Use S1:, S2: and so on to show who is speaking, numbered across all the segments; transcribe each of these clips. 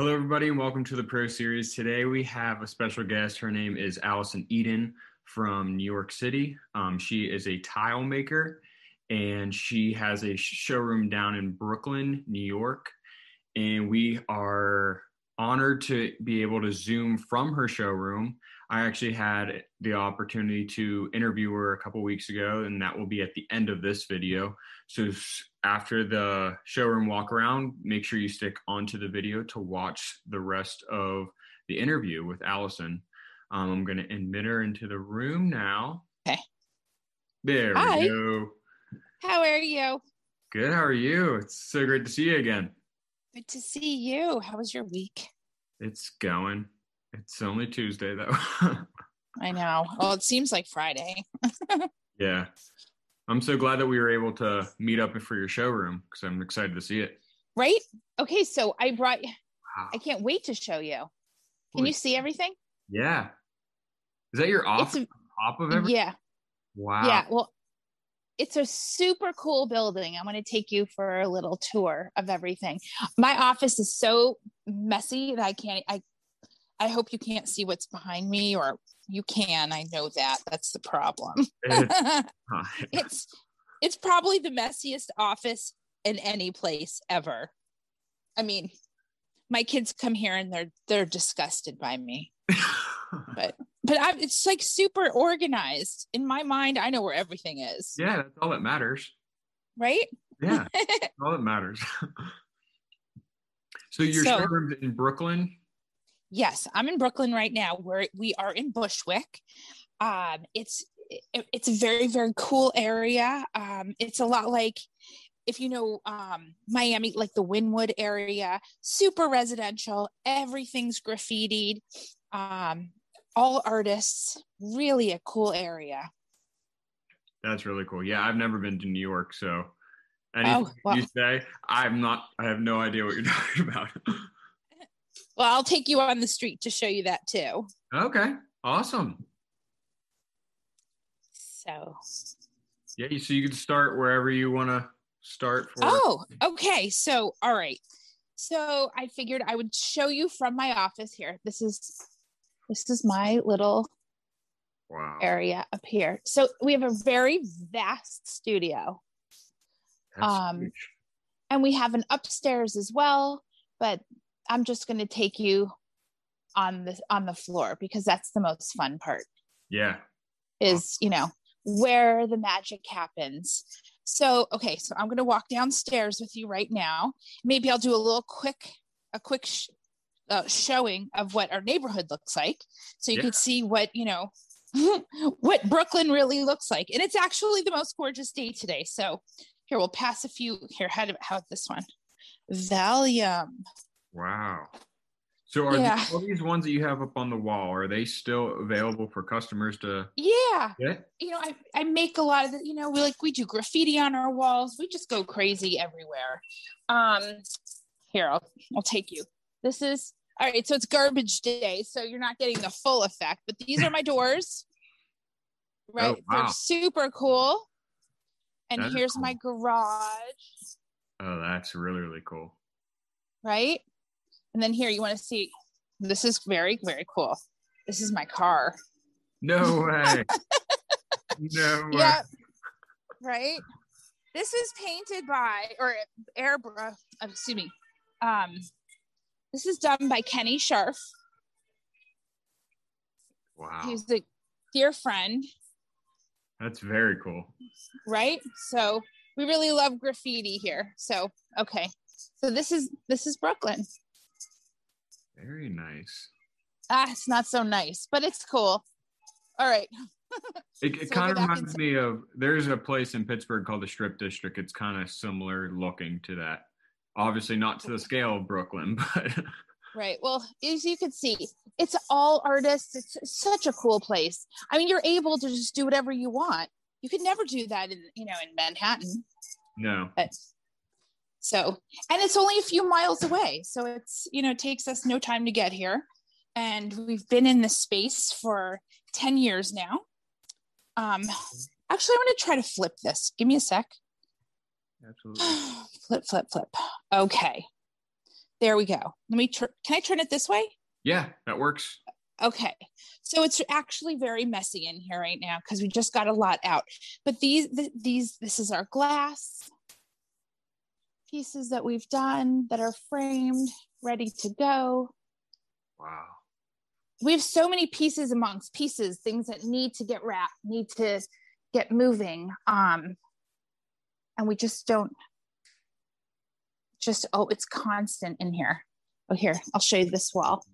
S1: Hello, everybody, and welcome to the Pro Series. Today we have a special guest. Her name is Allison Eden from New York City. Um, she is a tile maker and she has a showroom down in Brooklyn, New York. And we are honored to be able to Zoom from her showroom. I actually had the opportunity to interview her a couple weeks ago, and that will be at the end of this video. So after the showroom walk around, make sure you stick onto the video to watch the rest of the interview with Allison. Um, I'm going to admit her into the room now.
S2: Okay.
S1: There
S2: Hi.
S1: we go.
S2: How are you?
S1: Good. How are you? It's so great to see you again.
S2: Good to see you. How was your week?
S1: It's going. It's only Tuesday though.
S2: I know. Well, it seems like Friday.
S1: yeah. I'm so glad that we were able to meet up for your showroom because I'm excited to see it.
S2: Right? Okay, so I brought
S1: Wow.
S2: I can't wait to show you. Can
S1: Holy-
S2: you see everything?
S1: Yeah. Is that your off
S2: a-
S1: top of everything?
S2: Yeah.
S1: Wow.
S2: Yeah. Well, it's a super cool building. I'm going to take you for a little tour of everything. My office is so messy that I can't I I hope you can't see what's behind me or you can. I know that. That's the problem.
S1: It's-
S2: it's probably the messiest office in any place ever. I mean, my kids come here and they're they're disgusted by me. But but I, it's like super organized. In my mind, I know where everything is.
S1: yeah, that's all that matters.
S2: Right?
S1: Yeah, all that matters. so your
S2: So-
S1: in Brooklyn?
S2: Yes, I'm in Brooklyn right now. Where we are in Bushwick. Um, it's it, it's a very very cool area. Um, it's a lot like if you know um, Miami, like the Wynwood area, super residential. Everything's graffitied. Um, all artists. Really a cool area.
S1: That's really cool. Yeah, I've never been to New York, so anything
S2: Oh, well.
S1: you say, I'm not. I have no idea what you're talking about.
S2: Well, I'll take you on the street to show you that too.
S1: okay, awesome.
S2: So,
S1: Yeah, so you can start wherever you want to start. For
S2: oh, okay. So, all right. So, I figured I would show you from my office here. This is this is my little
S1: wow,
S2: area up here. So, we have a very vast studio,
S1: that's
S2: um,
S1: huge.
S2: and we have an upstairs as well, but I'm just going to take you on the on the floor because that's the most fun part.
S1: yeah,
S2: is you know where the magic happens. So okay so i'm going to walk downstairs with you right now. Maybe i'll do a little quick a quick sh- uh, showing of what our neighborhood looks like so you
S1: Yeah.
S2: can see what you know what brooklyn really looks like. And it's actually the most gorgeous day today. So here we'll pass a few here how, how this one? Valium
S1: wow. So are
S2: Yeah.
S1: these, all these ones that you have up on the wall are they still available for customers to
S2: yeah
S1: get?
S2: you know, I, I make a lot of the, you know, we like we do graffiti on our walls. We just go crazy everywhere. Um here, I'll I'll take you. This is all right, so it's garbage day, so you're not getting the full effect, but these are my doors. Right?
S1: Oh, wow.
S2: They're super cool. And
S1: That is
S2: here's
S1: cool.
S2: my garage,
S1: Oh, that's really really cool.
S2: right? And then here you want to see this is very, very cool. This is my car.
S1: No way. no way.
S2: Yeah. right. This is painted by or airbrush. Excuse me. Um, this is done by Kenny Scharf.
S1: Wow,
S2: He's a dear friend,
S1: that's very cool.
S2: right? So we really love graffiti here. So okay. So this is this is Brooklyn.
S1: Very nice.
S2: Ah, it's not so nice, but it's cool. All right.
S1: It, it
S2: So
S1: kind of reminds me of there's a place in Pittsburgh called the Strip District. It's kind of similar looking to that. Obviously, not to the scale of Brooklyn, but
S2: Right. Well, as you can see, it's all artists. It's such a cool place. I mean, you're able to just do whatever you want. You could never do that in, you know, in Manhattan.
S1: no.
S2: But so, and it's only a few miles away. So it's, you know, it takes us no time to get here. And we've been in this space for 10 years now. Um, actually, I'm going to try to flip this. Give me a sec.
S1: Absolutely.
S2: flip, flip, flip. Okay. There we go. Let me, tr- can I turn it this way?
S1: Yeah, that works.
S2: Okay. So it's actually very messy in here right now because we just got a lot out. But these, th- these, this is our glass pieces that we've done that are framed, ready to go.
S1: Wow.
S2: We have so many pieces amongst pieces, things that need to get wrapped, need to get moving. Um, and we just don't just oh it's constant in here oh here i'll show you this wall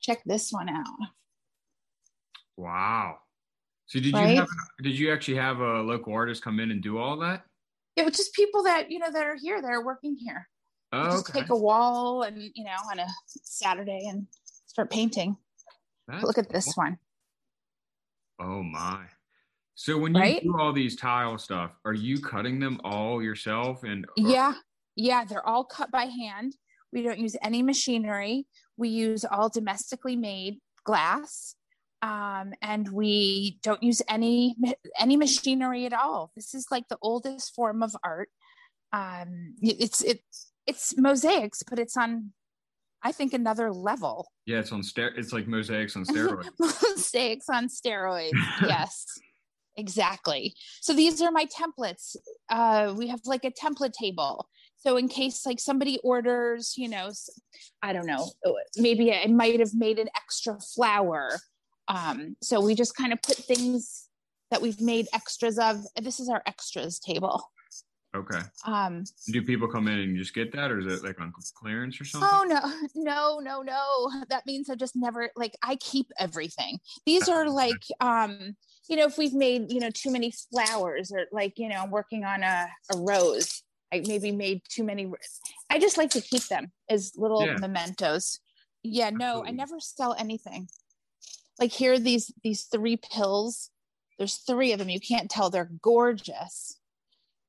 S2: check this one out
S1: wow so did
S2: Right?
S1: you have did you actually have a local artist come in and do all that
S2: it was just people that you know that are here that are working here.
S1: Oh,
S2: just
S1: okay.
S2: take a wall and you know on a saturday and start painting. Look at this
S1: cool.
S2: one.
S1: Oh my. So when you
S2: Right?
S1: do all these tile stuff are you cutting them all yourself and or-
S2: yeah. Yeah they're all cut by hand. We don't use any machinery. We use all domestically made glass um, and we don't use any any machinery at all. This is like the oldest form of art. Um, it's it's it's mosaics but it's on i think another level.
S1: Yeah it's on ster- it's like mosaics on steroids.
S2: Mosaics on steroids yes. Exactly. So these are my templates. Uh we have like a template table. So in case like somebody orders you know I don't know maybe i might have made an extra flower um so we just kind of put things that we've made extras of this is our extras table
S1: okay
S2: um
S1: do people come in and just get that or is it like on clearance or something
S2: Oh no, no, no, no. That means I just never like I keep everything. These are like um, you know, if we've made, you know, too many flowers or like, you know, I'm working on a, a rose. I maybe made too many I just like to keep them as little
S1: Yeah.
S2: mementos. Yeah, no, I never sell anything. Like here are these these three pills. There's three of them. You can't tell they're gorgeous.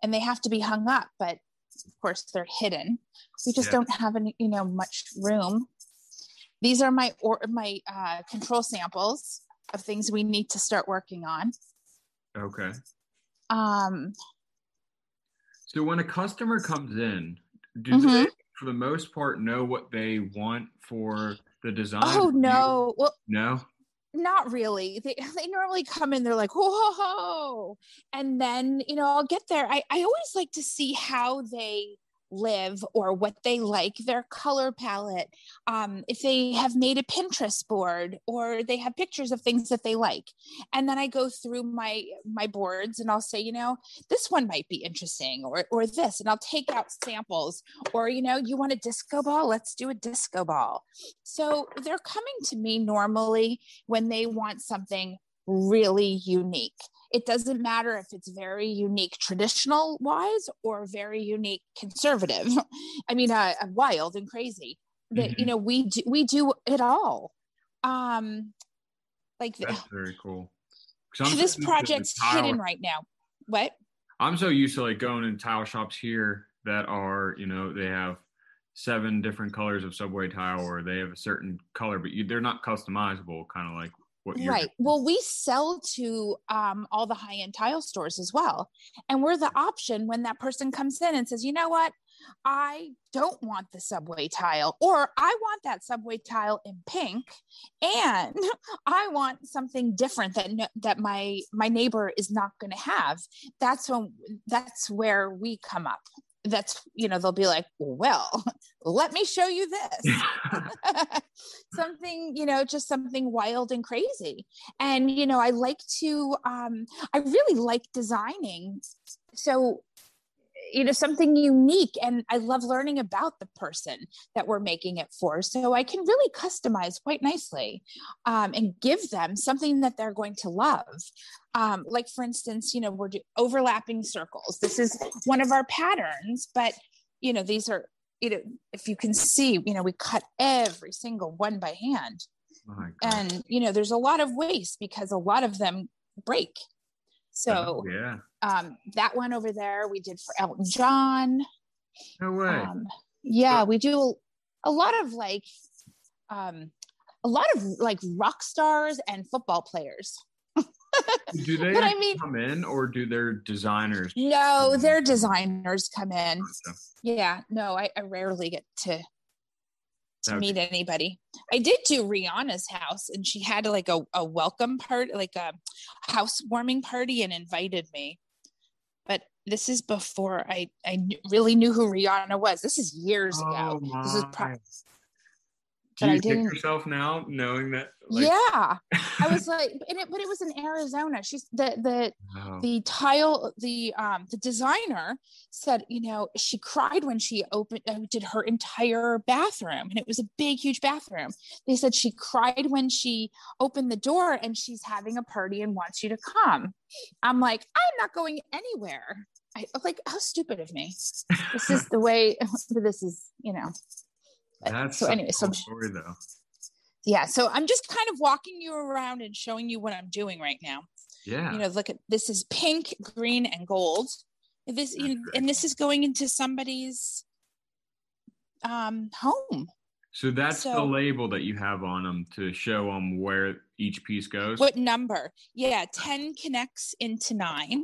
S2: And they have to be hung up, but of course they're hidden we just
S1: Yeah.
S2: don't have any you know much room these are my or my uh, control samples of things we need to start working on
S1: okay
S2: um
S1: so when a customer comes in do
S2: Mhm.
S1: they for the most part know what they want for the design
S2: oh
S1: you-
S2: no well
S1: no
S2: not really. They, they normally come in they're like whoa. And then you know i'll get there. I, I always like to see how they live or what they like their color palette um, if they have made a pinterest board or they have pictures of things that they like. And then i go through my my boards and i'll say you know this one might be interesting or or this and i'll take out samples or you know you want a disco ball? Let's do a disco ball. So they're coming to me normally when they want something really unique. It doesn't matter if it's very unique traditional wise or very unique conservative. I mean, uh, wild and crazy. That you
S1: Mhm.
S2: know, we do, we do it all. Um, like the,
S1: very cool 'Cause I'm so
S2: this
S1: used to the
S2: project's hidden right now. What?
S1: I'm so used to like going in tile shops here that are, you know, they have seven different colors of subway tile or they have a certain color, but you, they're not customizable, kind of like what you're
S2: right. well we sell to um, all the high-end tile stores as well and we're the option when that person comes in and says you know what? I don't want the subway tile or i want that subway tile in pink and i want something different that that my my neighbor is not going to have. That's when that's where we come up that's you know they'll be like well let me show you this. Something you know just something wild and crazy. And you know i like to um i really like designing. So you know something unique and i love learning about the person that we're making it for. So i can really customize quite nicely um, and give them something that they're going to love. Um, like for instance you know we're do- overlapping circles. This is one of our patterns but you know these are you know if you can see you know we cut every single one by hand.
S1: God.
S2: and you know there's a lot of waste because a lot of them break. So
S1: Oh, yeah,
S2: um that one over there we did for elton john
S1: no way.
S2: um yeah we do a lot of like um a lot of like rock stars and football players
S1: do they
S2: but I mean-
S1: come in or do their designers?
S2: no their designers come in
S1: stuff?
S2: yeah no i, I rarely get to to meet anybody. I did do Rihanna's house and she had like a, a welcome part, like a housewarming party and invited me. This is before I, I really knew who Rihanna was. This is years oh ago. My. This is pro-
S1: do you kick yourself now knowing that?
S2: Like... yeah, I was like, and it, but it was in Arizona. She's the the wow. the tile the um the designer said, you know, she cried when she opened uh, did her entire bathroom, and it was a big, huge bathroom. They said she cried when she opened the door, and she's having a party and wants you to come. I'm like, I'm not going anywhere. I like how stupid of me. This is the way. This is you know.
S1: That's so anyway, so story though.
S2: Yeah, so I'm just kind of walking you around and showing you what I'm doing right now.
S1: Yeah.
S2: You know, look at this is pink, green, and gold. This you, and this is going into somebody's um home.
S1: So that's so, the label that you have on them to show them where each piece goes.
S2: What number? Yeah, 10 connects into 9.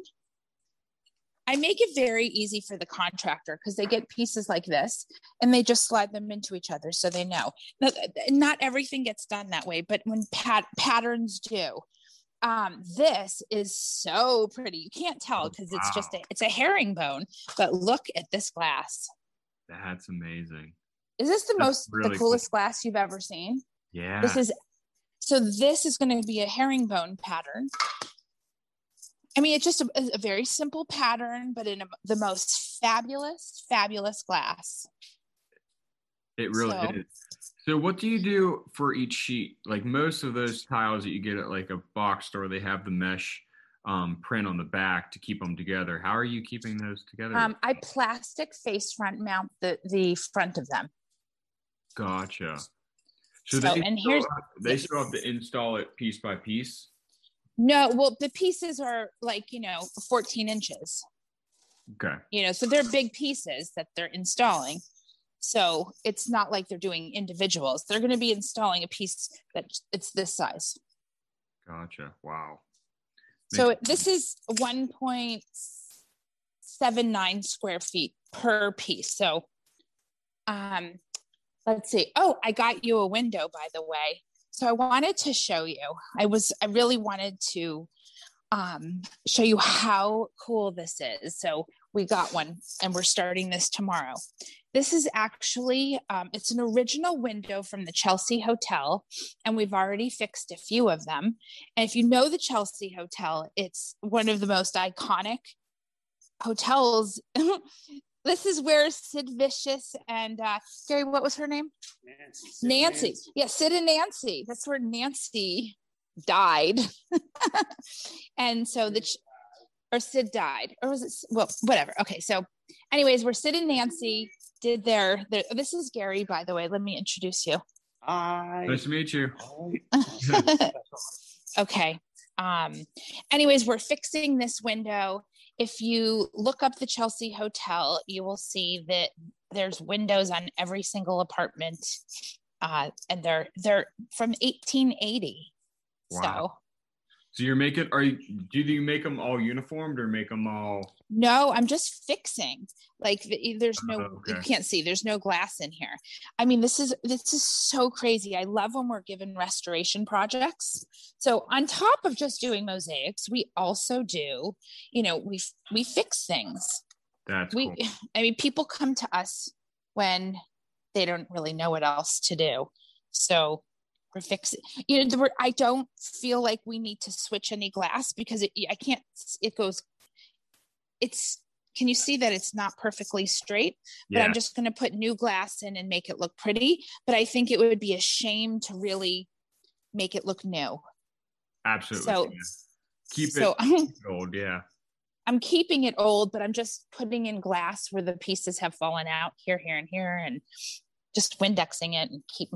S2: I make it very easy for the contractor because they get pieces like this and they just slide them into each other so they know. Not, not everything gets done that way, but when pat- patterns do, um, this is so pretty. You can't tell because wow. it's just a, it's a herringbone, but look at this glass.
S1: That's amazing.
S2: Is this the That's most really the coolest cool. glass you've ever seen?
S1: Yeah.
S2: This is so this is going to be a herringbone pattern I mean, it's just a, a very simple pattern, but in a, the most fabulous, fabulous glass.
S1: It really so. is. So, what do you do for each sheet? Like most of those tiles that you get at like a box store, they have the mesh um, print on the back to keep them together. How are you keeping those together?
S2: Um, I plastic face front mount the the front of them.
S1: Gotcha. So, so they and still, here's they still have to install it piece by piece.
S2: No, well, the pieces are like, you know, 14 inches.
S1: Okay.
S2: You know, so they're big pieces that they're installing. So it's not like they're doing individuals. They're going to be installing a piece that it's this size.
S1: Gotcha. Wow.
S2: Makes so this is 1.79 square feet per piece. So um let's see. Oh, I got you a window by the way. So I wanted to show you. I was I really wanted to um, show you how cool this is. So we got one, and we're starting this tomorrow. This is actually um, it's an original window from the Chelsea Hotel, and we've already fixed a few of them. And if you know the Chelsea Hotel, it's one of the most iconic hotels this is where Sid Vicious and uh, Gary, what was her name? Nancy. Nancy. Nancy. Yeah, Sid and Nancy. That's where Nancy died. and so the or Sid died, or was it? Well, whatever. Okay, so, anyways, we're Sid and Nancy did their, their. This is Gary, by the way. Let me introduce you.
S1: Hi. Nice to meet you.
S2: okay. Um. Anyways, we're fixing this window if you look up the Chelsea Hotel, you will see that there's windows on every single apartment, uh, and they're they're from 1880. Wow. So
S1: so you're making are you do you make them all uniformed or make them all
S2: No, I'm just fixing. Like there's no oh, okay. you can't see. There's no glass in here. I mean, this is this is so crazy. I love when we're given restoration projects. So on top of just doing mosaics, we also do, you know, we we fix things.
S1: That's
S2: we
S1: cool.
S2: I mean, people come to us when they don't really know what else to do. So or fix it. You know, the word, I don't feel like we need to switch any glass because it, I can't, it goes, it's, can you see that it's not perfectly straight? But yeah. I'm just going to put new glass in and make it look pretty. But I think it would be a shame to really make it look new.
S1: Absolutely. So, yeah. keep it, so, keep it old. Yeah.
S2: I'm keeping it old, but I'm just putting in glass where the pieces have fallen out here, here, and here, and just Windexing it and keep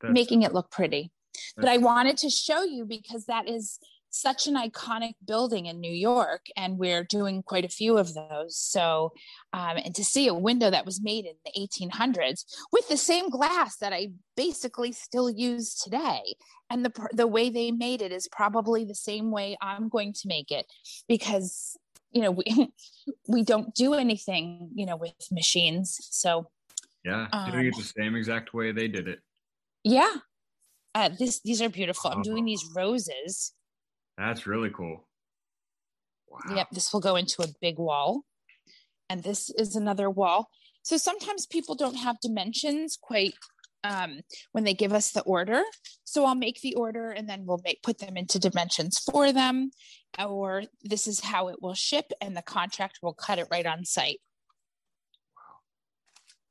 S2: that's making it look pretty. But I wanted to show you because that is such an iconic building in New York, and we're doing quite a few of those. So, um, and to see a window that was made in the 1800s with the same glass that I basically still use today, and the the way they made it is probably the same way I'm going to make it, because you know we we don't do anything you know with machines. So
S1: Yeah, um, it the same exact way they did it.
S2: Yeah, uh, this these are beautiful. I'm doing these roses.
S1: That's really cool.
S2: Wow. Yep, this will go into a big wall, and this is another wall. So sometimes people don't have dimensions quite um, when they give us the order. So I'll make the order and then we'll make put them into dimensions for them, or this is how it will ship, and the contract will cut it right on site.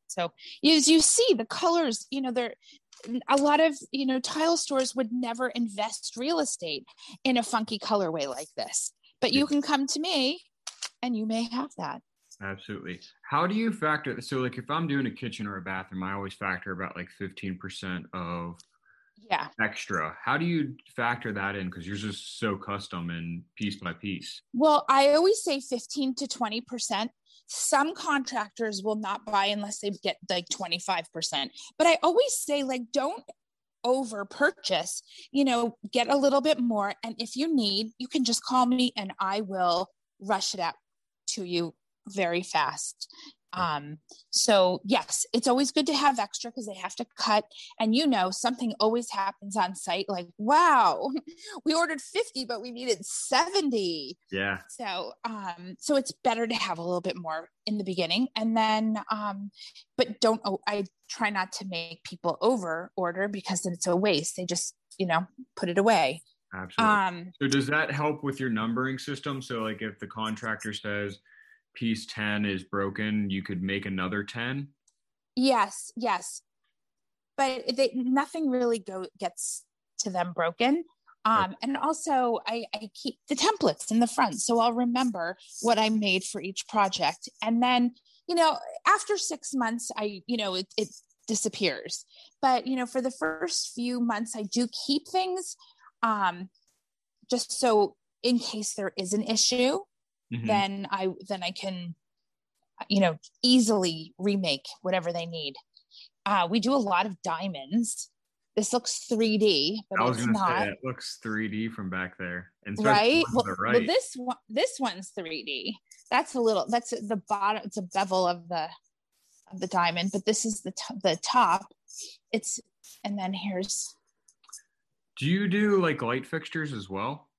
S2: So as you see, the colors, you know, they're a lot of you know tile stores would never invest real estate in a funky colorway like this but you can come to me and you may have that.
S1: Absolutely. How do you factor so like if i'm doing a kitchen or a bathroom i always factor about like 15% of
S2: yeah.
S1: extra. How do you factor that in? Because you're just so custom and piece by piece.
S2: Well i always say 15 to 20% some contractors will not buy unless they get like 25% but i always say like don't over purchase you know get a little bit more. And if you need you can just call me and i will rush it out to you very fast um, so yes, it's always good to have extra because they have to cut. And you know, something always happens on site like, wow, we ordered 50, but we needed 70.
S1: Yeah.
S2: So um, so it's better to have a little bit more in the beginning. And then um, but don't oh, I try not to make people over order because then it's a waste. They just, you know, put it away.
S1: Absolutely. Um, so does that help with your numbering system? So like if the contractor says piece 10 is broken, you could make another 10?
S2: Yes, yes. But they, nothing really go gets to them broken. Um, and also I, I keep the templates in the front so I'll remember what I made for each project. And then, you know, after six months, I, you know, it, it disappears. But, you know, for the first few months, I do keep things um, just so in case there is an issue mm-hmm. then I then I can you know easily remake whatever they need. Uh, we do a lot of diamonds. This looks 3D, but I was it's not. Say,
S1: it looks 3D from back there.
S2: And right? Well, right. well, this one, this one's 3D. That's a little. That's the bottom. It's a bevel of the of the diamond, but this is the t- the top. It's and then here's.
S1: Do you do like light fixtures as well?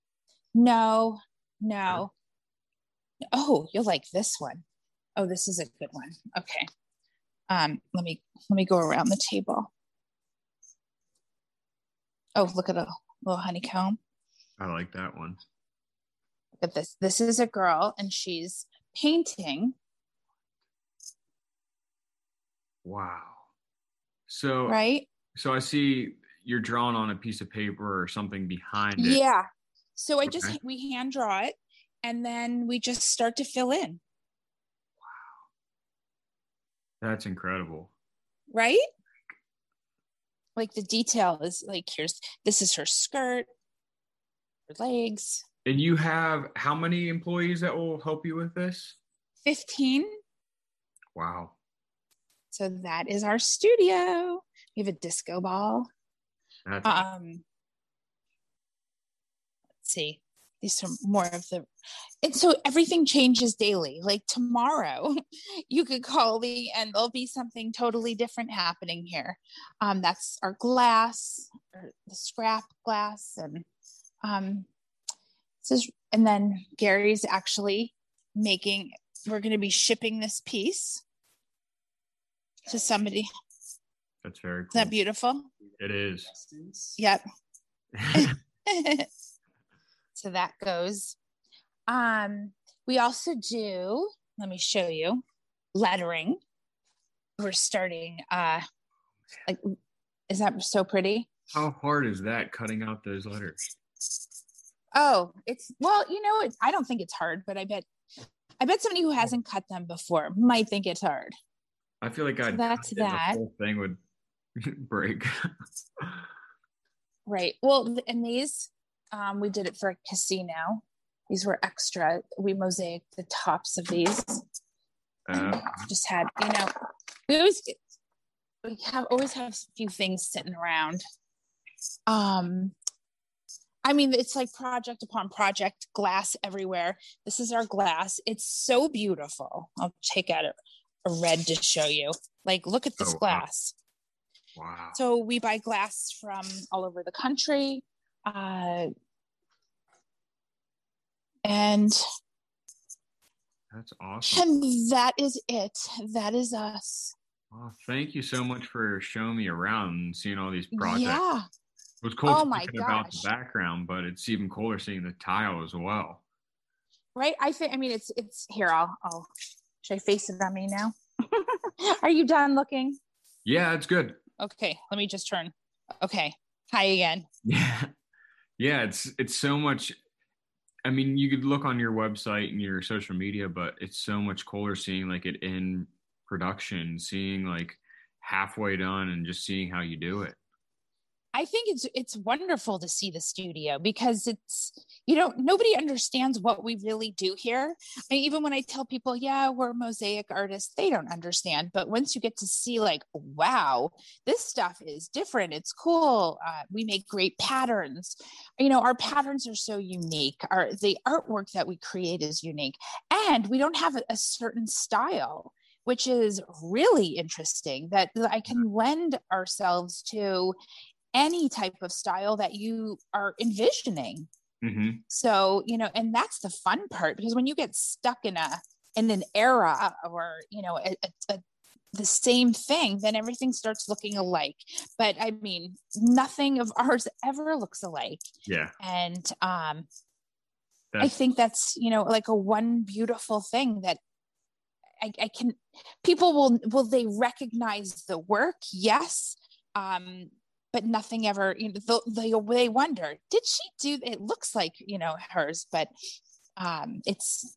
S2: No, no. Oh, you'll like this one. Oh, this is a good one. Okay. Um, let me let me go around the table. Oh, look at a little honeycomb.
S1: I like that one.
S2: Look at this. This is a girl and she's painting.
S1: Wow. So
S2: right.
S1: So I see you're drawn on a piece of paper or something behind it.
S2: Yeah. So I okay. just we hand draw it and then we just start to fill in.
S1: Wow. That's incredible.
S2: Right? Like the detail is like here's this is her skirt, her legs.
S1: And you have how many employees that will help you with this?
S2: 15.
S1: Wow.
S2: So that is our studio. We have a disco ball. That's um let's see these are more of the and so everything changes daily. Like tomorrow you could call me and there'll be something totally different happening here. Um, that's our glass or the scrap glass and um this is, and then gary's actually making we're going to be shipping this piece to somebody.
S1: That's very cool.
S2: is that beautiful?
S1: It is.
S2: Yep so that goes. Um, we also do, let me show you, lettering. We're starting uh like is that so pretty?
S1: How hard is that cutting out those letters?
S2: Oh, it's well, you know, it, I don't think it's hard, but I bet I bet somebody who hasn't cut them before might think it's hard.
S1: I feel like I'd
S2: so that's that.
S1: The whole thing would break.
S2: right. Well, and these um, we did it for a casino. These were extra. We mosaic the tops of these. Uh, just had, you know, we always we have always have a few things sitting around. Um, I mean, it's like project upon project, glass everywhere. This is our glass. It's so beautiful. I'll take out it. a red to show you. Like, look at this
S1: Oh, wow.
S2: glass.
S1: Wow.
S2: So we buy glass from all over the country. Uh, and
S1: That's awesome.
S2: and that is it. That is us.
S1: Well, thank you so much for showing me around and seeing all these projects.
S2: Yeah.
S1: It was cool
S2: Oh my
S1: talking about the background, but it's even cooler seeing the tile as well.
S2: Right. I think I mean it's it's here, I'll I'll should I face it on me now? Are you done looking?
S1: Yeah, it's good.
S2: Okay, let me just turn. Okay. Hi again.
S1: Yeah. Yeah, it's it's so much I mean, you could look on your website and your social media, but it's so much cooler seeing like it in production, seeing like halfway done and just seeing how you do it.
S2: I think it's it's wonderful to see the studio because it's you know nobody understands what we really do here. I even when I tell people, yeah, we're mosaic artists, they don't understand. But once you get to see, like, wow, this stuff is different. It's cool. Uh, we make great patterns. You know, our patterns are so unique. Our the artwork that we create is unique, and we don't have a, a certain style which is really interesting that I can lend ourselves to any type of style that you are envisioning.
S1: hmm
S2: So, you know, and that's the fun part because when you get stuck in a in an era or, you know, a, a, a the same thing, then everything starts looking alike. But I mean, nothing of ours ever looks alike.
S1: Yeah.
S2: And um I think that's, you know, like a one beautiful thing that I, I can people will will they recognize the work? Yes. Um, but nothing ever, you know, they, they wonder, did she do it looks like, you know, hers, but um it's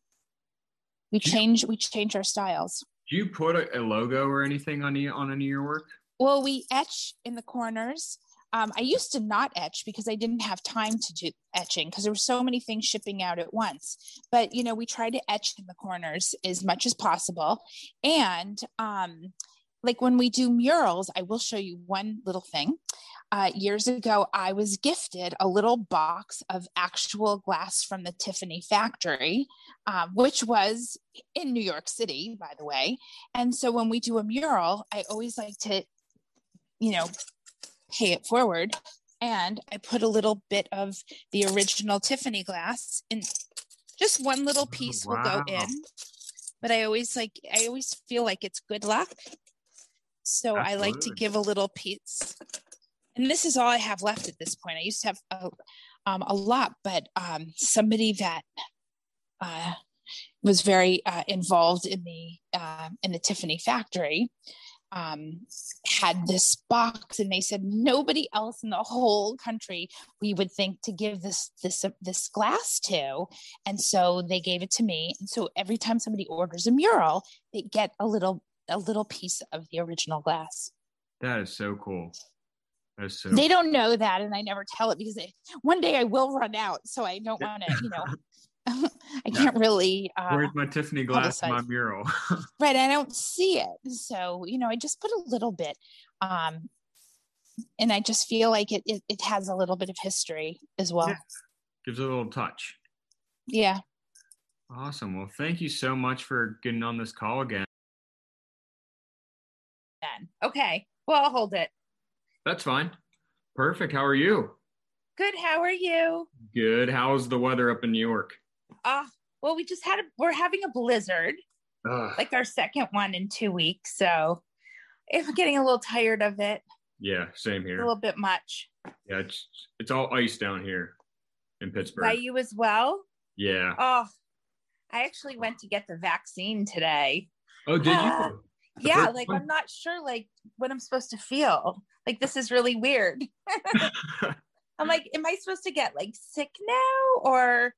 S2: we
S1: you-
S2: change we change our styles.
S1: do you put a, a logo or anything on any on any of your work?
S2: Well, we etch in the corners. Um, I used to not etch because I didn't have time to do etching because there were so many things shipping out at once. But you know, we try to etch in the corners as much as possible. And um, like when we do murals, I will show you one little thing. Uh, years ago, I was gifted a little box of actual glass from the Tiffany factory, um, which was in New York City, by the way. And so when we do a mural, I always like to you know, pay it forward. And I put a little bit of the original Tiffany glass in just one little piece will go in. But I always like, I always feel like it's good luck. So I like to give a little piece. And this is all I have left at this point. I used to have a, um, a lot, but um, somebody that uh, was very uh, involved in the uh, in the Tiffany factory um, had this box and they said nobody else in the whole country we would think to give this this this glass to and so they gave it to me and so every time somebody orders a mural they get a little a little piece of the original glass
S1: That is so cool. So
S2: they don't know that and i never tell it because they, one day i will run out so i don't want to you know i can't really uh,
S1: Where's my Tiffany glass in my mural?
S2: right i don't see it so you know i just put a little bit um and i just feel like it it, it has a little bit of history as well
S1: Yeah. Gives it a little touch.
S2: yeah
S1: Awesome. Well, thank you so much for getting on this call again.
S2: Okay well i'll hold it
S1: That's fine. Perfect. How are you?
S2: good how are you
S1: Good. How's the weather up in New York?
S2: uh well we just had a we're having a blizzard
S1: Ugh.
S2: like our second one in two weeks so i'm getting a little tired of it
S1: yeah, same here.
S2: a little bit much
S1: Yeah, it's it's all ice down here in Pittsburgh.
S2: by you as well
S1: Yeah.
S2: oh i actually went to get the vaccine today
S1: Oh, did you?
S2: Yeah like i'm not sure like what i'm supposed to feel. Like this is really weird. I'm like am i supposed to get like sick now? Or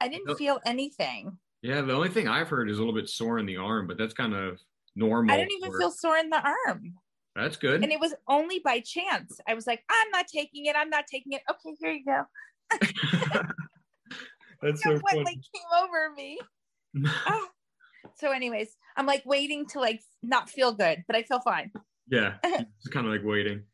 S2: i didn't feel anything.
S1: Yeah, the only thing I've heard is a little bit sore in the arm, but that's kind of normal.
S2: i don't even
S1: for-
S2: feel sore in the arm.
S1: That's good.
S2: and it was only by chance. I was like i'm not taking it. I'm not taking it. Okay here you go.
S1: That's so
S2: what
S1: funny.
S2: like came over me. Ah. So anyways i'm like waiting to like not feel good but i feel fine
S1: yeah, it's kind of like waiting.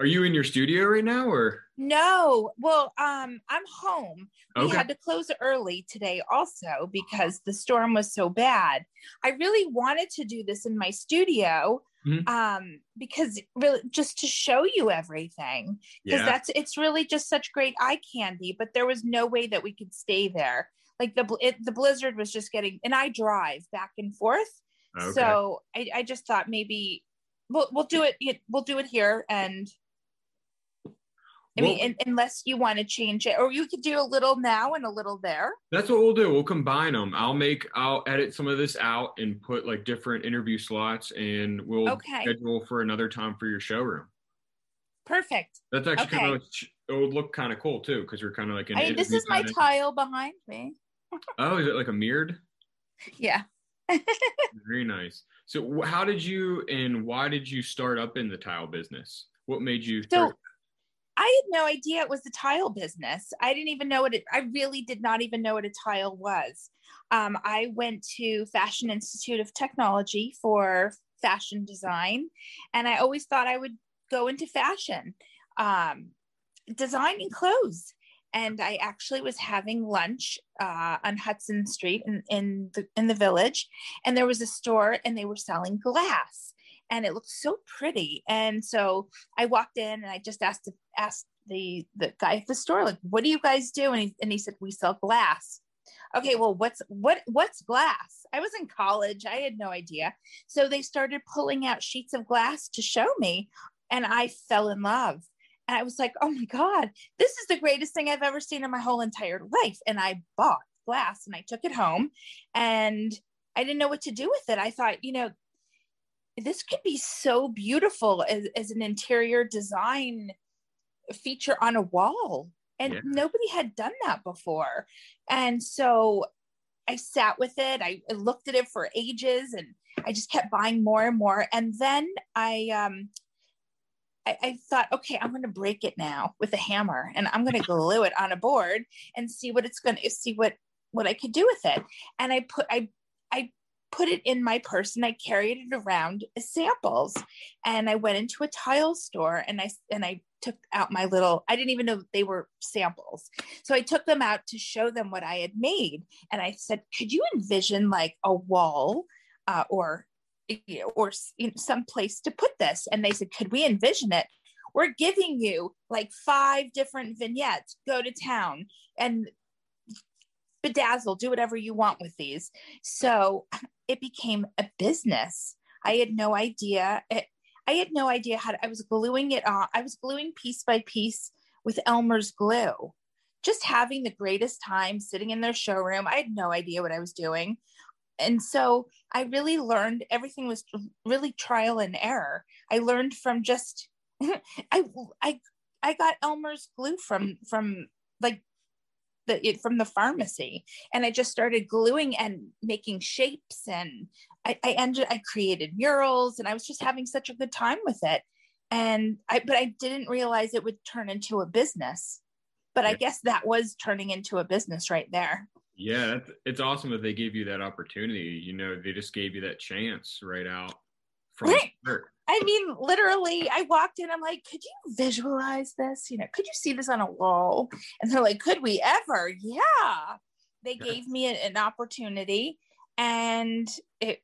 S1: Are you in your studio right now or?
S2: No. Well, um, I'm home. We had to close early today also because the storm was so bad. I really wanted to do this in my studio
S1: Mhm.
S2: um because really just to show you everything because
S1: Yeah.
S2: that's it's really just such great eye candy but there was no way that we could stay there like the it, the blizzard was just getting and i drive back and forth
S1: Okay.
S2: so I, I just thought maybe we'll, we'll do it we'll do it here and i mean
S1: Well-
S2: un unless you want to change it or you could do a little now and a little there
S1: That's what we'll do. We'll combine them. I'll make, I'll edit some of this out and put like different interview slots, and we'll
S2: Okay.
S1: schedule for another time for your showroom.
S2: perfect
S1: That's actually
S2: Okay.
S1: kind of, it would look kind of cool too, because you're kind of like
S2: i mean this is my
S1: kinda-
S2: tile behind me
S1: Oh, is it like a mirrored?
S2: yeah
S1: Very nice. So, how did you and why did you start up in the tile business? What made you?
S2: So
S1: start-
S2: I had no idea it was the tile business. I didn't even know what it, I really did not even know what a tile was. Um, I went to Fashion Institute of Technology for fashion design, and I always thought I would go into fashion, um, designing clothes. And I actually was having lunch uh, on Hudson Street in, in the in the village, and there was a store, and they were selling glass, and it looked so pretty. And so I walked in and I just asked asked the the guy at the store like, "What do you guys do?" And he and he said, "We sell glass." Okay, well, what's what what's glass? I was in college. I had no idea. So they started pulling out sheets of glass to show me, and I fell in love. And I was like, "Oh my god, this is the greatest thing I've ever seen in my whole entire life." And I bought glass and I took it home, and I didn't know what to do with it. I thought, you know, this could be so beautiful as, as an interior design feature on a wall and
S1: Yeah.
S2: nobody had done that before and so i sat with it I, I looked at it for ages and i just kept buying more and more and then i um I, I thought, okay, I'm going to break it now with a hammer, and I'm going to glue it on a board and see what it's going to see what what I could do with it. And I put I I put it in my purse and I carried it around as samples. And I went into a tile store and I and I took out my little I didn't even know they were samples. So I took them out to show them what I had made. And I said, could you envision like a wall uh, or Eh, or you know, some place to put this? And they said, could we envision it? We're giving you like five different vignettes. Go to town and bedazzle, do whatever you want with these. So it became a business. I had no idea. It, I had no idea how to, I was gluing it on. I was gluing piece by piece with Elmer's glue, just having the greatest time sitting in their showroom. I had no idea what I was doing. And so I really learned everything was really trial and error. I learned from just I I I got Elmer's glue from from like the it, from the pharmacy. And I just started gluing and making shapes and I, I ended I created murals and I was just having such a good time with it. And I but I didn't realize it would turn into a business. But I guess that was turning into a business right there
S1: Yeah, it's awesome that they gave you that opportunity. You know, they just gave you that chance right out from start.
S2: I mean, literally, I walked in. I'm like, could you visualize this? You know, could you see this on a wall? And they're like, could we ever? Yeah. They gave me an, an opportunity, and it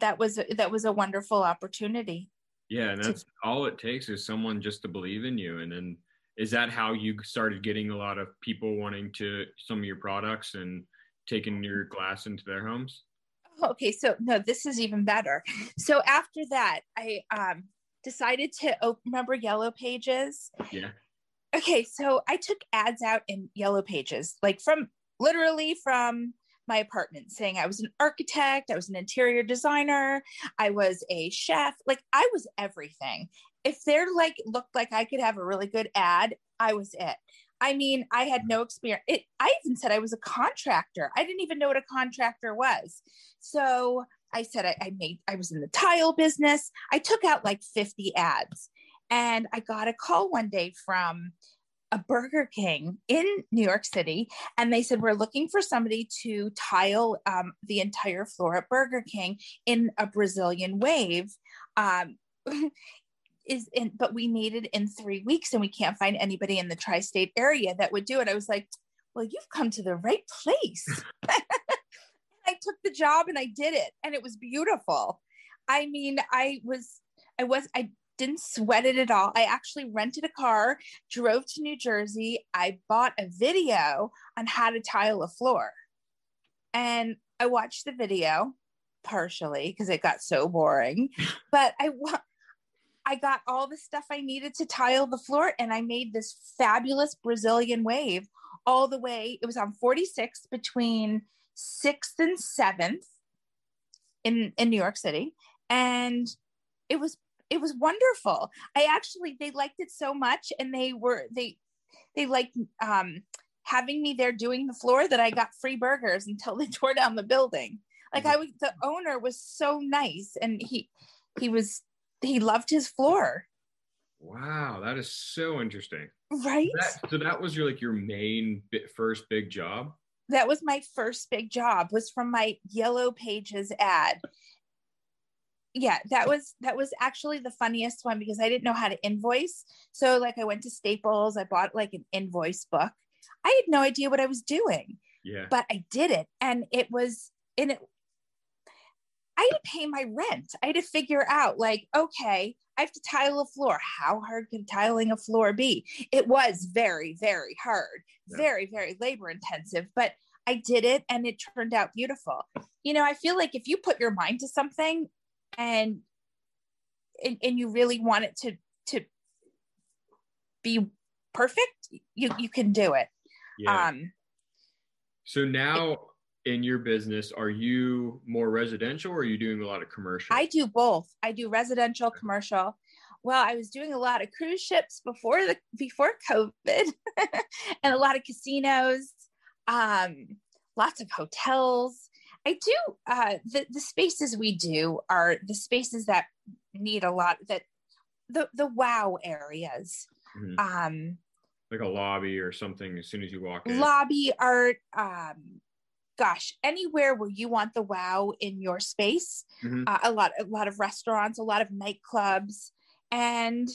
S2: that was that was a wonderful opportunity.
S1: Yeah, and that's all it takes is someone just to believe in you. And then is that how you started getting a lot of people wanting to some of your products and taking your glass into their homes?
S2: Okay, so no, this is even better. So after that, I um, decided to open. Remember Yellow Pages?
S1: Yeah.
S2: okay so i took ads out in yellow pages like from literally from my apartment saying i was an architect i was an interior designer i was a chef like i was everything if they're like looked like i could have a really good ad i was it. I mean i had no experience it, i even said i was a contractor. I didn't even know what a contractor was. So i said I, I made i was in the tile business. I took out like 50 ads. And I got a call one day from a Burger King in New York City, and they said, We're looking for somebody to tile um, the entire floor at Burger King in a Brazilian wave. Um, is in but we need it in three weeks and we can't find anybody in the tri-state area that would do it. I was like well you've come to the right place. I took the job and i did it and it was beautiful. I mean i was i was i didn't sweat it at all. I actually rented a car drove to new jersey. I bought a video on how to tile a floor. And i watched the video partially because it got so boring but i I got all the stuff I needed to tile the floor and I made this fabulous Brazilian wave all the way. It was on 46 between 6th and 7th in in New York City and it was it was wonderful. I actually they liked it so much and they were they they liked um having me there doing the floor that I got free burgers until they tore down the building. Like I was the owner was so nice and he he was he loved his floor.
S1: Wow, that is so interesting.
S2: Right.
S1: That, so that was your like your main first big job.
S2: That was my first big job. Was from my Yellow Pages ad. Yeah, that was that was actually the funniest one because I didn't know how to invoice. So like I went to Staples, I bought like an invoice book. I had no idea what I was doing.
S1: Yeah.
S2: But I did it and it was and it I had to pay my rent. I had to figure out, like, okay, I have to tile a floor. How hard can tiling a floor be? It was very, very hard, yeah. very, very labor intensive, but I did it and it turned out beautiful. You know, I feel like if you put your mind to something and and, and you really want it to to be perfect, you you can do it. Yeah. Um
S1: so now in your business, are you more residential or are you doing a lot of commercial?
S2: I do both. I do residential, commercial. Well, I was doing a lot of cruise ships before the before COVID, and a lot of casinos, um, lots of hotels. I do uh, the the spaces we do are the spaces that need a lot that the the wow areas. Mm-hmm. Um,
S1: like a lobby or something as soon as you walk in.
S2: Lobby art, um, gosh anywhere where you want the wow in your space mm-hmm. uh, a lot a lot of restaurants a lot of nightclubs and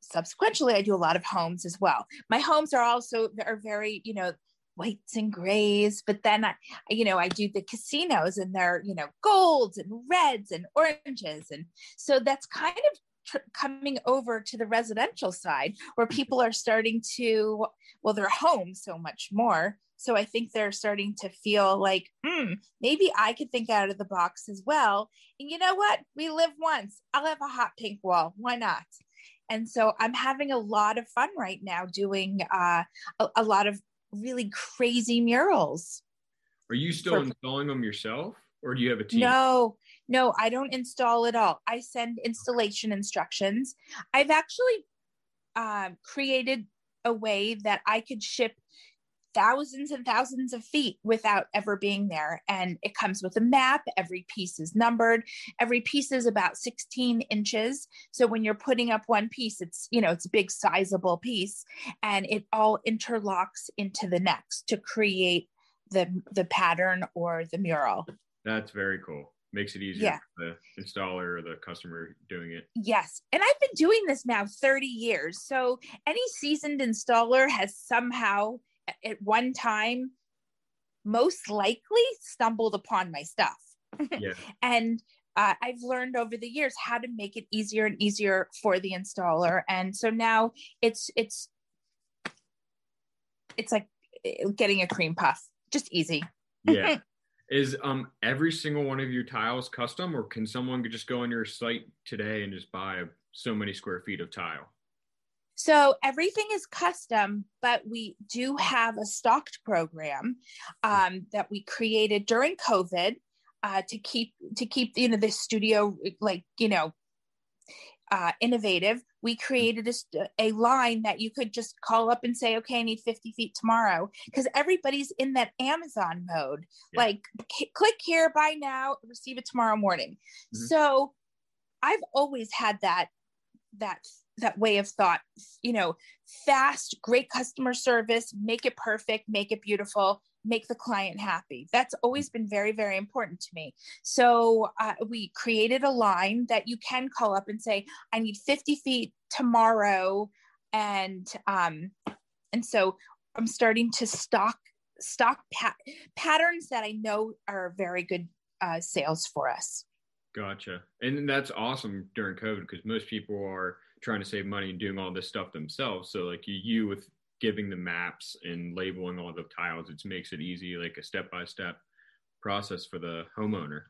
S2: subsequently i do a lot of homes as well my homes are also are very you know whites and grays but then i you know i do the casinos and they're you know golds and reds and oranges and so that's kind of tr- coming over to the residential side where mm-hmm. people are starting to well they're home so much more so I think they're starting to feel like, hmm, maybe I could think out of the box as well. And you know what? We live once. I'll have a hot pink wall. Why not? And so I'm having a lot of fun right now doing uh, a, a lot of really crazy murals.
S1: Are you still for, installing them yourself or do you have a team?
S2: No, no, I don't install at all. I send installation instructions. I've actually um, created a way that I could ship thousands and thousands of feet without ever being there. And it comes with a map. Every piece is numbered. Every piece is about 16 inches. So when you're putting up one piece, it's, you know, it's a big sizable piece and it all interlocks into the next to create the the pattern or the mural.
S1: That's very cool. Makes it easier yeah. for the installer or the customer doing it.
S2: Yes. And I've been doing this now 30 years. So any seasoned installer has somehow at one time most likely stumbled upon my stuff. Yeah. and uh, I've learned over the years how to make it easier and easier for the installer. And so now it's it's it's like eh, getting a cream puff, just easy.
S1: yeah. Is um every single one of your tiles custom, or can someone just go on your site today and just buy so many square feet of tile?
S2: So everything is custom, but we do have a stocked program um, that we created during COVID uh, to keep to keep you know this studio like you know uh, innovative. We created a, a line that you could just call up and say, "Okay, I need 50 feet tomorrow," because everybody's in that Amazon mode. Yeah. Like, c- click here, buy now, receive it tomorrow morning. Mm-hmm. So, I've always had that that that way of thought you know fast great customer service make it perfect make it beautiful make the client happy. That's always been very very important to me. So uh, we created a line that you can call up and say i need 50 feet tomorrow and um and so i'm starting to stock stock pat- patterns that i know are very good uh, sales for us
S1: gotcha and that's awesome during covid because most people are trying to save money and doing all this stuff themselves. So like you, you with giving the maps and labeling all the tiles, it makes it easy, like a step by step process for the homeowner.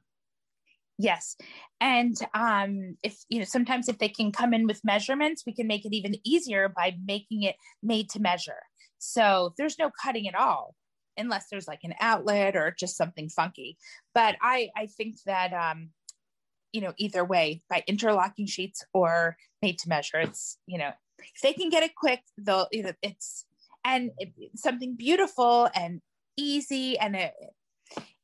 S2: Yes. And um, if, you know, sometimes if they can come in with measurements, we can make it even easier by making it made to measure. So there's no cutting at all unless there's like an outlet or just something funky. But I, I think that um, you know, either way by interlocking sheets or made to measure. It's, you know, if they can get it quick, they'll, you know, it's, and it, something beautiful and easy and it,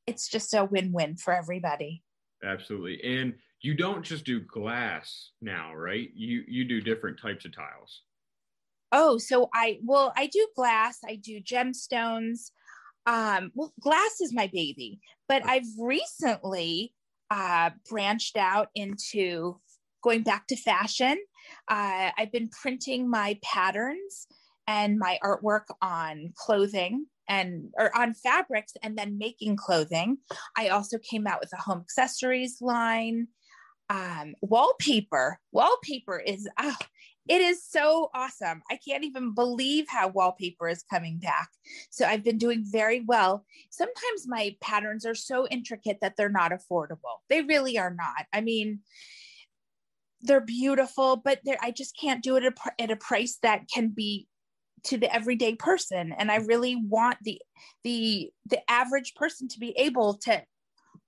S2: it's just a win-win for everybody.
S1: Absolutely. And you don't just do glass now, right? You, you do different types of tiles.
S2: Oh, so I, well, I do glass, I do gemstones. Um, well, glass is my baby, but I've recently uh, branched out into going back to fashion. Uh, I've been printing my patterns and my artwork on clothing and or on fabrics and then making clothing. I also came out with a home accessories line. Um, wallpaper. Wallpaper is oh, it is so awesome. I can't even believe how wallpaper is coming back. So I've been doing very well. Sometimes my patterns are so intricate that they're not affordable. They really are not. I mean, they're beautiful, but they're, I just can't do it at a, at a price that can be to the everyday person and i really want the the the average person to be able to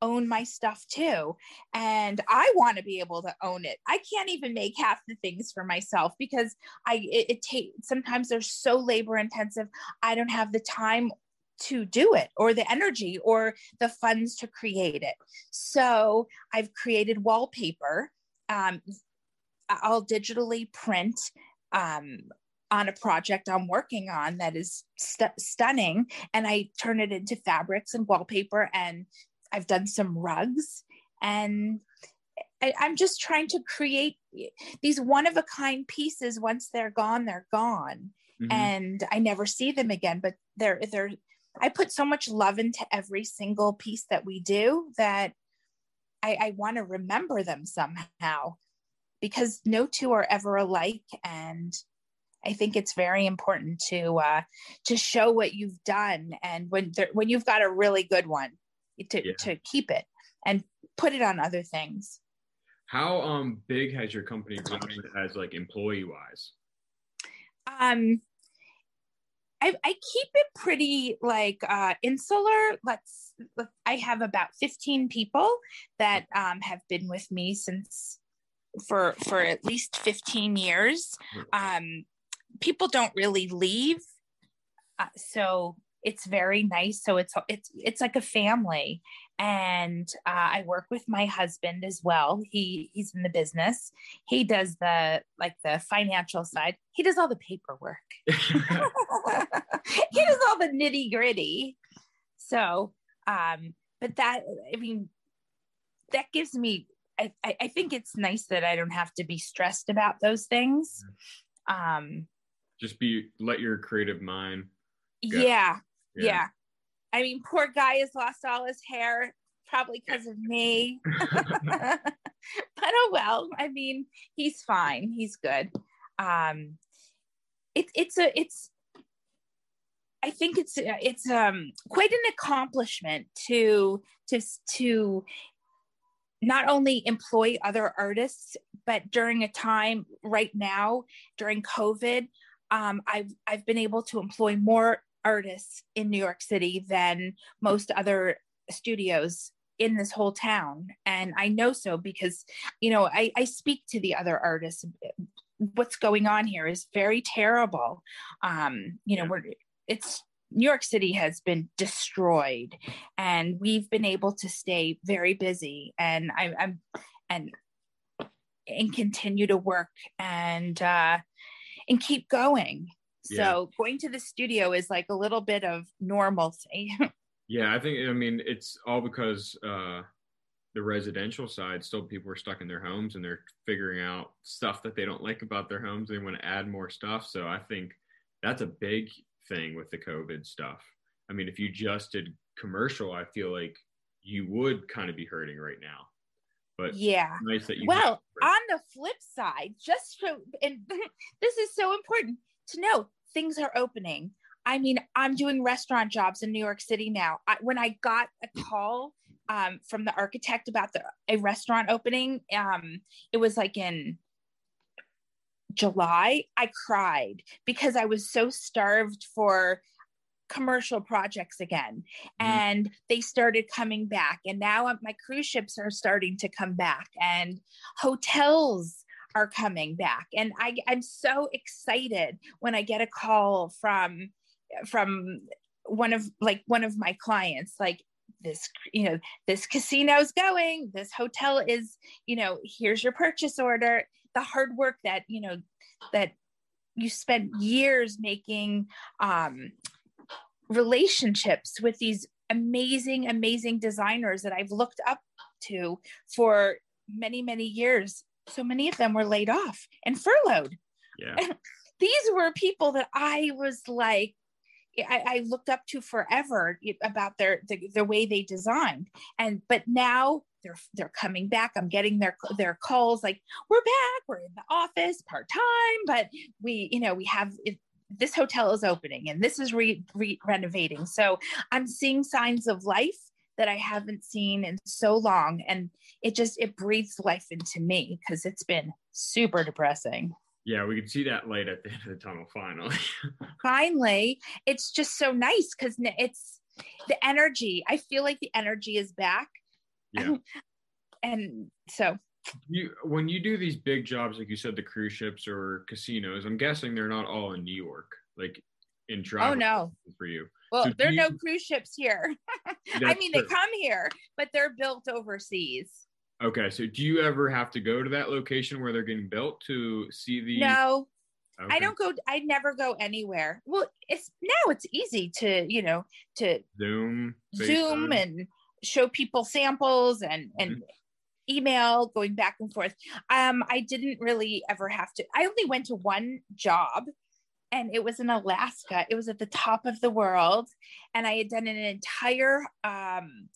S2: own my stuff too. And I want to be able to own it. I can't even make half the things for myself because I it, it takes sometimes they're so labor intensive. I don't have the time to do it or the energy or the funds to create it. So I've created wallpaper. Um, I'll digitally print um, on a project I'm working on that is st- stunning, and I turn it into fabrics and wallpaper and I've done some rugs and I, am just trying to create these one of a kind pieces. Once they're gone, they're gone. Mm-hmm. And I never see them again. But they're they're I put so much love into every single piece that we do that I, I want to remember them somehow because no two are ever alike. And I think it's very important to uh, to show what you've done. And when there, when you've got a really good one, to, yeah. to keep it and put it on other things.
S1: How um big has your company grown as like employee wise?
S2: Um I, I keep it pretty like uh, insular. Let's. I have about fifteen people that um, have been with me since for for at least fifteen years. Um, people don't really leave, uh, so it's very nice. So it's it's it's like a family. And uh, i work with my husband as well. He he's in the business. He does the like the financial side. He does all the paperwork. He does all the nitty gritty so um but that i mean that gives me I, I think it's nice that i don't have to be stressed about those things. Um
S1: just be let your creative mind
S2: go. yeah yeah. yeah. I mean, poor guy has lost all his hair, probably because of me. but oh well. I mean, he's fine. He's good. Um, it, it's a it's I think it's it's um quite an accomplishment to to to not only employ other artists, but during a time right now during COVID, um, I've I've been able to employ more artists in New York City than most other studios in this whole town. And I know so because, you know, I, I speak to the other artists. What's going on here is very terrible. Um, you know, we're it's New York City has been destroyed, and we've been able to stay very busy. And I, I'm, and and continue to work and uh, and keep going.
S1: Yeah.
S2: So going to the studio is like a little bit of normalcy.
S1: Yeah, I think I mean it's all because uh the residential side still people are stuck in their homes and they're figuring out stuff that they don't like about their homes. They want to add more stuff. So I think that's a big thing with the COVID stuff. I mean, if you just did commercial, I feel like you would kind of be hurting right now. But
S2: yeah.
S1: nice that you
S2: Well, on the flip side, just so, and this is so important to know, things are opening. I mean, I'm doing restaurant jobs in New York City now. I, when I got a call um, from the architect about the a restaurant opening, um, it was like in July. I cried because I was so starved for commercial projects again
S1: Mhm.
S2: and they started coming back and now my cruise ships are starting to come back and hotels are coming back. And I, i'm so excited when i get a call from from one of like one of my clients like this you know this casino's going this hotel is you know here's your purchase order. The hard work that you know that you spent years making um relationships with these amazing amazing designers that i've looked up to for many many years so many of them were laid off and furloughed
S1: yeah.
S2: these were people that I was like, I, I looked up to forever about their the, the way they designed, and but now they're they're coming back. I'm getting their their calls like, we're back, we're in the office part time, but we you know we have. It, this hotel is opening and this is re, re renovating. So I'm seeing signs of life that I haven't seen in so long. And it just, it breathes life into me because it's been super depressing.
S1: Yeah, we can see that light at the end of the tunnel finally.
S2: finally it's just so nice because it's the energy i feel like the energy is back
S1: yeah.
S2: and so
S1: You when you do these big jobs, like you said, the cruise ships or casinos, I'm guessing they're not all in New York, like in oh, travel.
S2: oh no
S1: for you.
S2: Well
S1: So
S2: there are
S1: do
S2: no cruise ships here i mean they come here but they're built overseas
S1: Okay, so do you ever have to go to that location where they're getting built to see the?
S2: no
S1: Okay.
S2: i don't go i never go anywhere well it's now it's easy to you know to
S1: Zoom.
S2: zoom
S1: FaceTime?
S2: and show people samples and and
S1: Mm-hmm.
S2: email going back and forth um i didn't really ever have to i only went to one job and it was in alaska. It was at the top of the world and i had done an entire um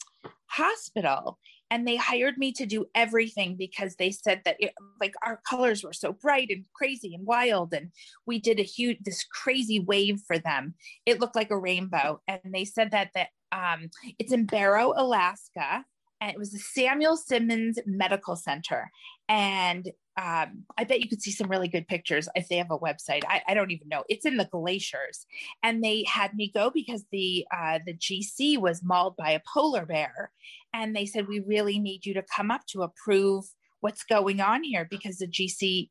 S2: hospital and they hired me to do everything because they said that it, like our colors were so bright and crazy and wild and we did a huge this crazy wave for them. It looked like a rainbow and they said that that um, it's in barrow alaska and it was the samuel simmonds medical center and um, i bet you could see some really good pictures if they have a website. I, I don't even know. It's in the glaciers. And they had me go because the uh, the gc was mauled by a polar bear. And they said we really need you to come up to approve what's going on here because the gc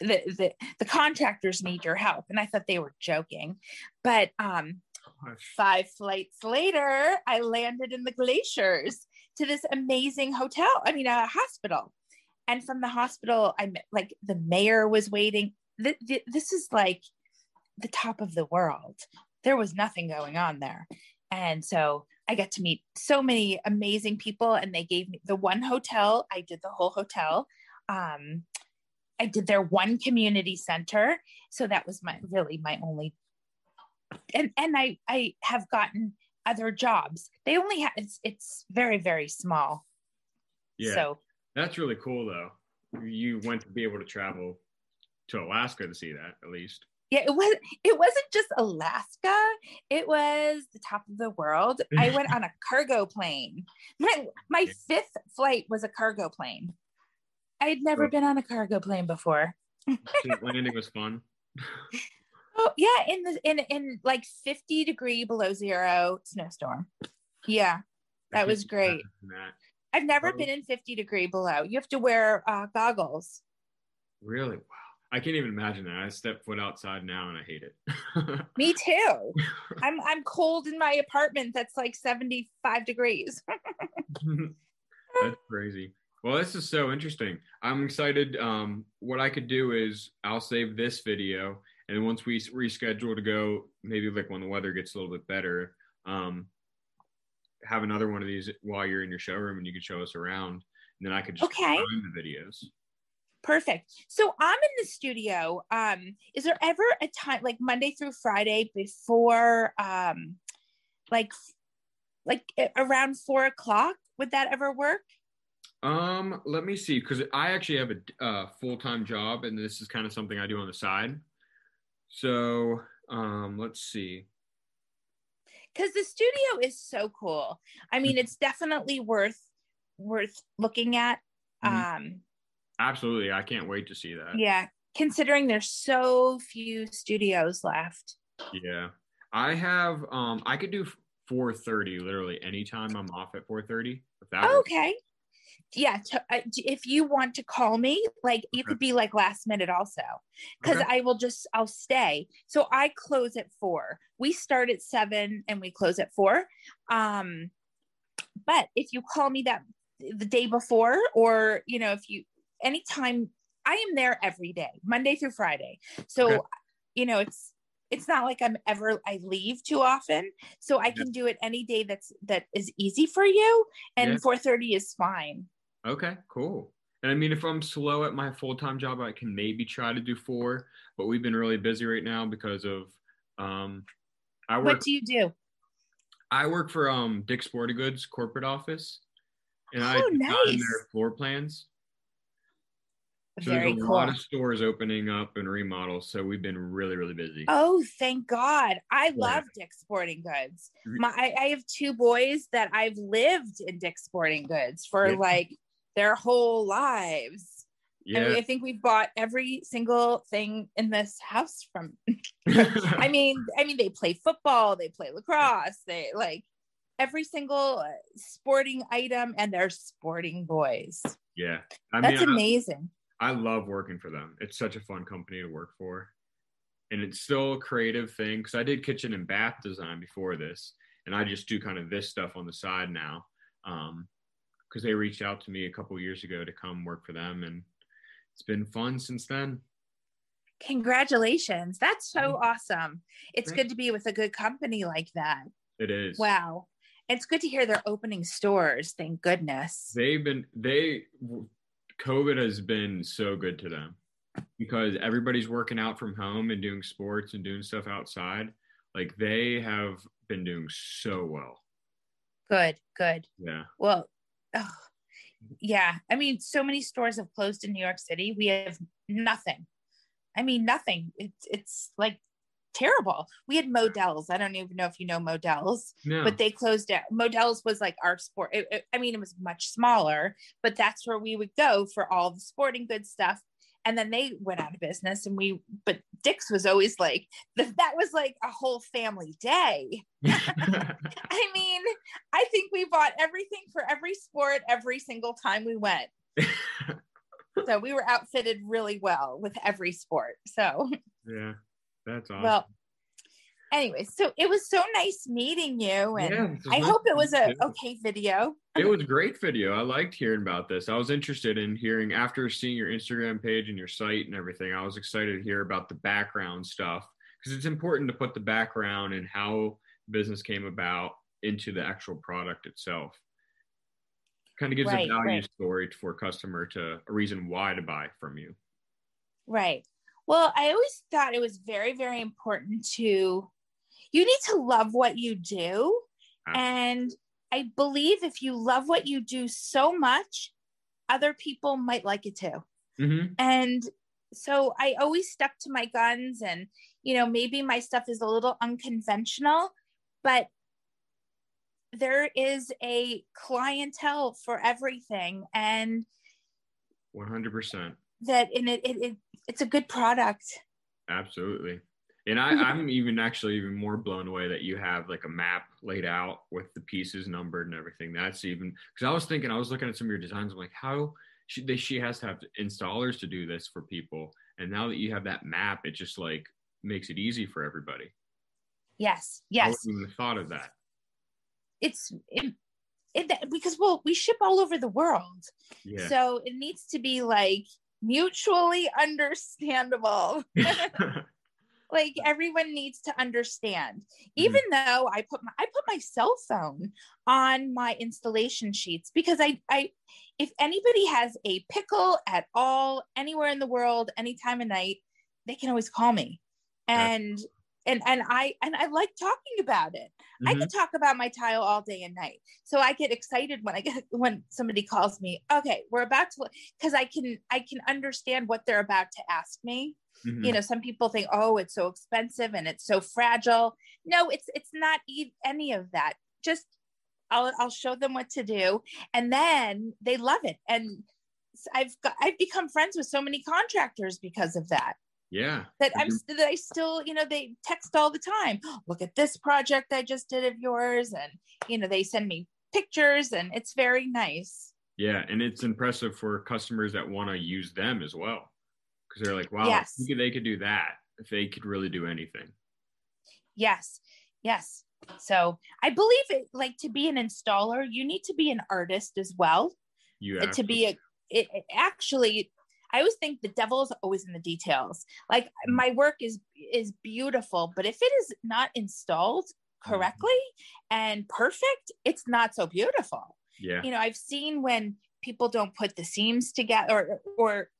S2: the, the the contractors need your help. And i thought they were joking. But um
S1: Gosh.
S2: five flights later i landed in the glaciers to this amazing hotel i mean a hospital and from the hospital i met like the mayor was waiting. Th- th- this is like the top of the world. There was nothing going on there. And so i got to meet so many amazing people and they gave me the one hotel i did the whole hotel. Um i did their one community center. So that was my really my only and and i i have gotten other jobs. They only have it's it's very very small.
S1: Yeah,
S2: so
S1: that's really cool though. You went to be able to travel to Alaska to see that at least.
S2: yeah it was it wasn't just alaska it was the top of the world i went on a cargo plane my my fifth flight was a cargo plane i had never been on a cargo plane before
S1: landing was fun.
S2: oh yeah in the in in like 50 degree below zero snowstorm yeah That was great.
S1: That.
S2: I've never
S1: Oh.
S2: been in 50 degree below you have to wear uh, goggles
S1: Really? Wow. I can't even imagine that. I step foot outside now and I hate it.
S2: me too i'm i'm cold in my apartment that's like 75 degrees
S1: That's crazy. Well, this is so interesting. I'm excited. Um, what I could do is I'll save this video, and once we reschedule to go, maybe like when the weather gets a little bit better, um, have another one of these while you're in your showroom, and you can show us around, and then I could just
S2: Okay.
S1: find the videos.
S2: Perfect. So I'm in the studio. Um, is there ever a time like Monday through Friday before um like like around four o'clock? Would that ever work?
S1: Um, let me see, because I actually have a uh, full time job, and this is kind of something I do on the side. So, um, let's see.
S2: Because the studio is so cool. I mean, it's definitely worth worth looking at.
S1: Mhm.
S2: Um,
S1: Absolutely, I can't wait to see that.
S2: yeah, considering there's so few studios left.
S1: Yeah. I have um I could do 4:30 literally anytime I'm off at 4:30 if that.
S2: Okay. Yeah, to, uh, if you want to call me, like you
S1: Okay.
S2: could be like last minute also, because
S1: Okay.
S2: I will just I'll stay. So I close at four. We start at seven and we close at four. Um, but if you call me that the day before, or you know, if you anytime, I am there every day, Monday through Friday. So,
S1: Okay.
S2: you know, it's it's not like I'm ever I leave too often. So I
S1: Yeah.
S2: can do it any day that's that is easy for you, and
S1: Yeah.
S2: four thirty is fine.
S1: Okay, cool. And I mean if I'm slow at my full-time job I can maybe try to do 4, but we've been really busy right now because of um I work
S2: What do you do?
S1: I work for um Dick's Sporting Goods corporate office and I
S2: Oh,
S1: design
S2: nice.
S1: their floor plans. So
S2: Very
S1: there's a
S2: cool.
S1: lot of stores opening up and remodels, so we've been really, really busy.
S2: Oh, thank God. I
S1: Yeah.
S2: love Dick's Sporting Goods. My I, I have two boys that I've lived in Dick's Sporting Goods for
S1: Yeah.
S2: like their whole lives. I, mean,
S1: Yeah.
S2: I think we've bought every single thing in this house from I mean, I mean they play football, they play lacrosse, they like every single sporting item and they're sporting boys.
S1: yeah. I
S2: That's
S1: mean, I-
S2: amazing.
S1: I love working for them. It's such a fun company to work for. And it's still a creative thing because I did kitchen and bath design before this. And I just do kind of this stuff on the side now. Um, because they reached out to me a couple years ago to come work for them. And it's been fun since then.
S2: Congratulations. That's so awesome. It's good to be with a good company like that.
S1: It is.
S2: Wow. It's good to hear they're opening stores. Thank goodness.
S1: They've been, they, COVID has been so good to them because everybody's working out from home and doing sports and doing stuff outside. Like they have been doing so well.
S2: Good, good.
S1: Yeah.
S2: Well, oh, yeah. I mean, so many stores have closed in New York City. We have nothing. I mean, nothing. It's it's like terrible. We had Modell's. I don't even know if you know Modell's,
S1: No.
S2: but they closed down. Modell's was like our sport. It, it- I mean, it was much smaller, but that's where we would go for all the sporting goods stuff. And then they went out of business, and we. But Dick's was always like the, that was like a whole family day. I mean, I think we bought everything for every sport every single time we went. So we were outfitted really well with every sport. So,
S1: yeah, that's awesome.
S2: well, anyway, so it was so nice meeting you. And
S1: Yeah,
S2: I
S1: nice
S2: hope it was a
S1: you.
S2: okay video.
S1: it was a great video. I liked hearing about this. I was interested in hearing after seeing your Instagram page and your site and everything. I was excited to hear about the background stuff because it's important to put the background and how business came about into the actual product itself. Kind of gives
S2: Right,
S1: a value
S2: right.
S1: story for a customer to a reason why to buy from you.
S2: Right. Well, I always thought it was very, very important to, you need to love what you do.
S1: Ah.
S2: And I believe if you love what you do so much, other people might like it too.
S1: Mm-hmm.
S2: And so I always stuck to my guns and you know maybe my stuff is a little unconventional but there is a clientele for everything and
S1: One hundred percent.
S2: that and it, it, it it's a good product
S1: Absolutely. And I, I'm even actually even more blown away that you have like a map laid out with the pieces numbered and everything. That's even because I was thinking I was looking at some of your designs. I'm like, how she they, she has to have installers to do this for people. And now that you have that map, it just like makes it easy for everybody.
S2: yes
S1: I
S2: yes
S1: wouldn't even thought of that.
S2: it's it, it, because well we ship all over the world
S1: Yeah.
S2: so it needs to be like mutually understandable like everyone needs to understand. Mm-hmm. Even though i put my i put my cell phone on my installation sheets because i i if anybody has a pickle at all anywhere in the world any time of night they can always call me. And and and i and i like talking about it I
S1: Mhm.
S2: can talk about my tile all day and night. So I get excited when I get when somebody calls me. Okay, we're about to because I can I can understand what they're about to ask me.
S1: Mhm.
S2: You know, some people think, "Oh, it's so expensive and it's so fragile." No, it's it's not e- any of that. Just I'll I'll show them what to do and then they love it. And i've got I've become friends with so many contractors because of that
S1: yeah.
S2: that I'm that I still, you know, they text all the time. Oh, look at this project I just did of yours, and you know, they send me pictures, and it's very nice.
S1: Yeah, and it's impressive for customers that want to use them as well, because they're like, "Wow,
S2: Yes.
S1: if they could do that if they could really do anything."
S2: Yes, yes. So I believe it. Like to be an installer, you need to be an artist as well.
S1: You
S2: to be a, it, it actually. I always think the devil is always in the details. Like
S1: Mm.
S2: my work is is beautiful, but if it is not installed
S1: Mm-hmm.
S2: correctly and perfect, it's not so beautiful.
S1: yeah,
S2: you know i've seen when people don't put the seams together or or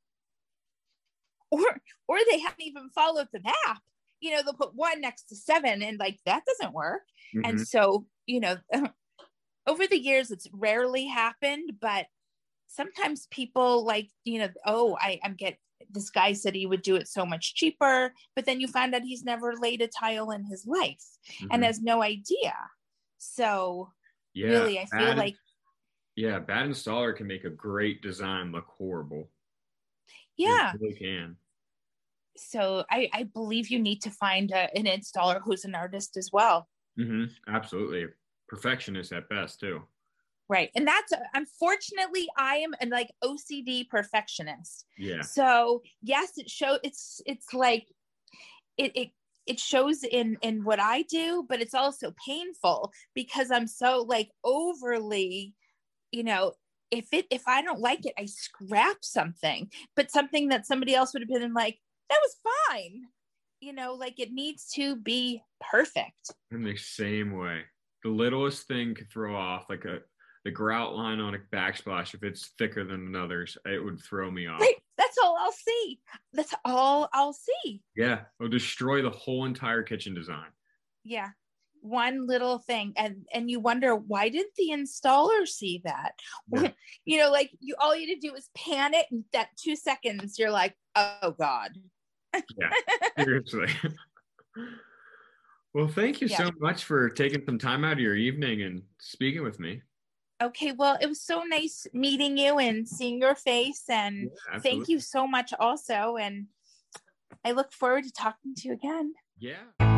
S2: or, or they haven't even followed the map you know they'll put one next to seven and like that doesn't work
S1: Mhm.
S2: and so you know over the years it's rarely happened but sometimes people like you know oh i i'm get this guy said he would do it so much cheaper but then you find out he's never laid a tile in his life and
S1: Mhm.
S2: has no idea so
S1: yeah,
S2: really i feel like
S1: yeah, bad installer can make a great design look horrible.
S2: Yeah
S1: really can.
S2: so I, I believe you need to find a, an installer who's an artist as well
S1: hmm Absolutely, perfectionist at best too.
S2: Right and that's unfortunately i am a like ocd perfectionist.
S1: Yeah,
S2: so yes it show it's it's like it, it it shows in in what i do but it's also painful because i'm so like overly you know if it if i don't like it i scrap something but something that somebody else would have been like that was fine you know like it needs to be perfect.
S1: In the same way. The littlest thing could throw off, like a the grout line on a backsplash. If it's thicker than another's, it would throw me off.
S2: right that's all i'll see that's all i'll see
S1: Yeah, it'll destroy the whole entire kitchen design.
S2: yeah one little thing and and you wonder why didn't the installer see that
S1: Yeah.
S2: you know like you all you had to do is pan it and that two seconds you're like oh god yeah,
S1: Seriously. well, thank you
S2: Yeah.
S1: so much for taking some time out of your evening and speaking with me.
S2: Okay well it was so nice meeting you and seeing your face and
S1: Yeah,
S2: thank you so much also and i look forward to talking to you again
S1: Yeah.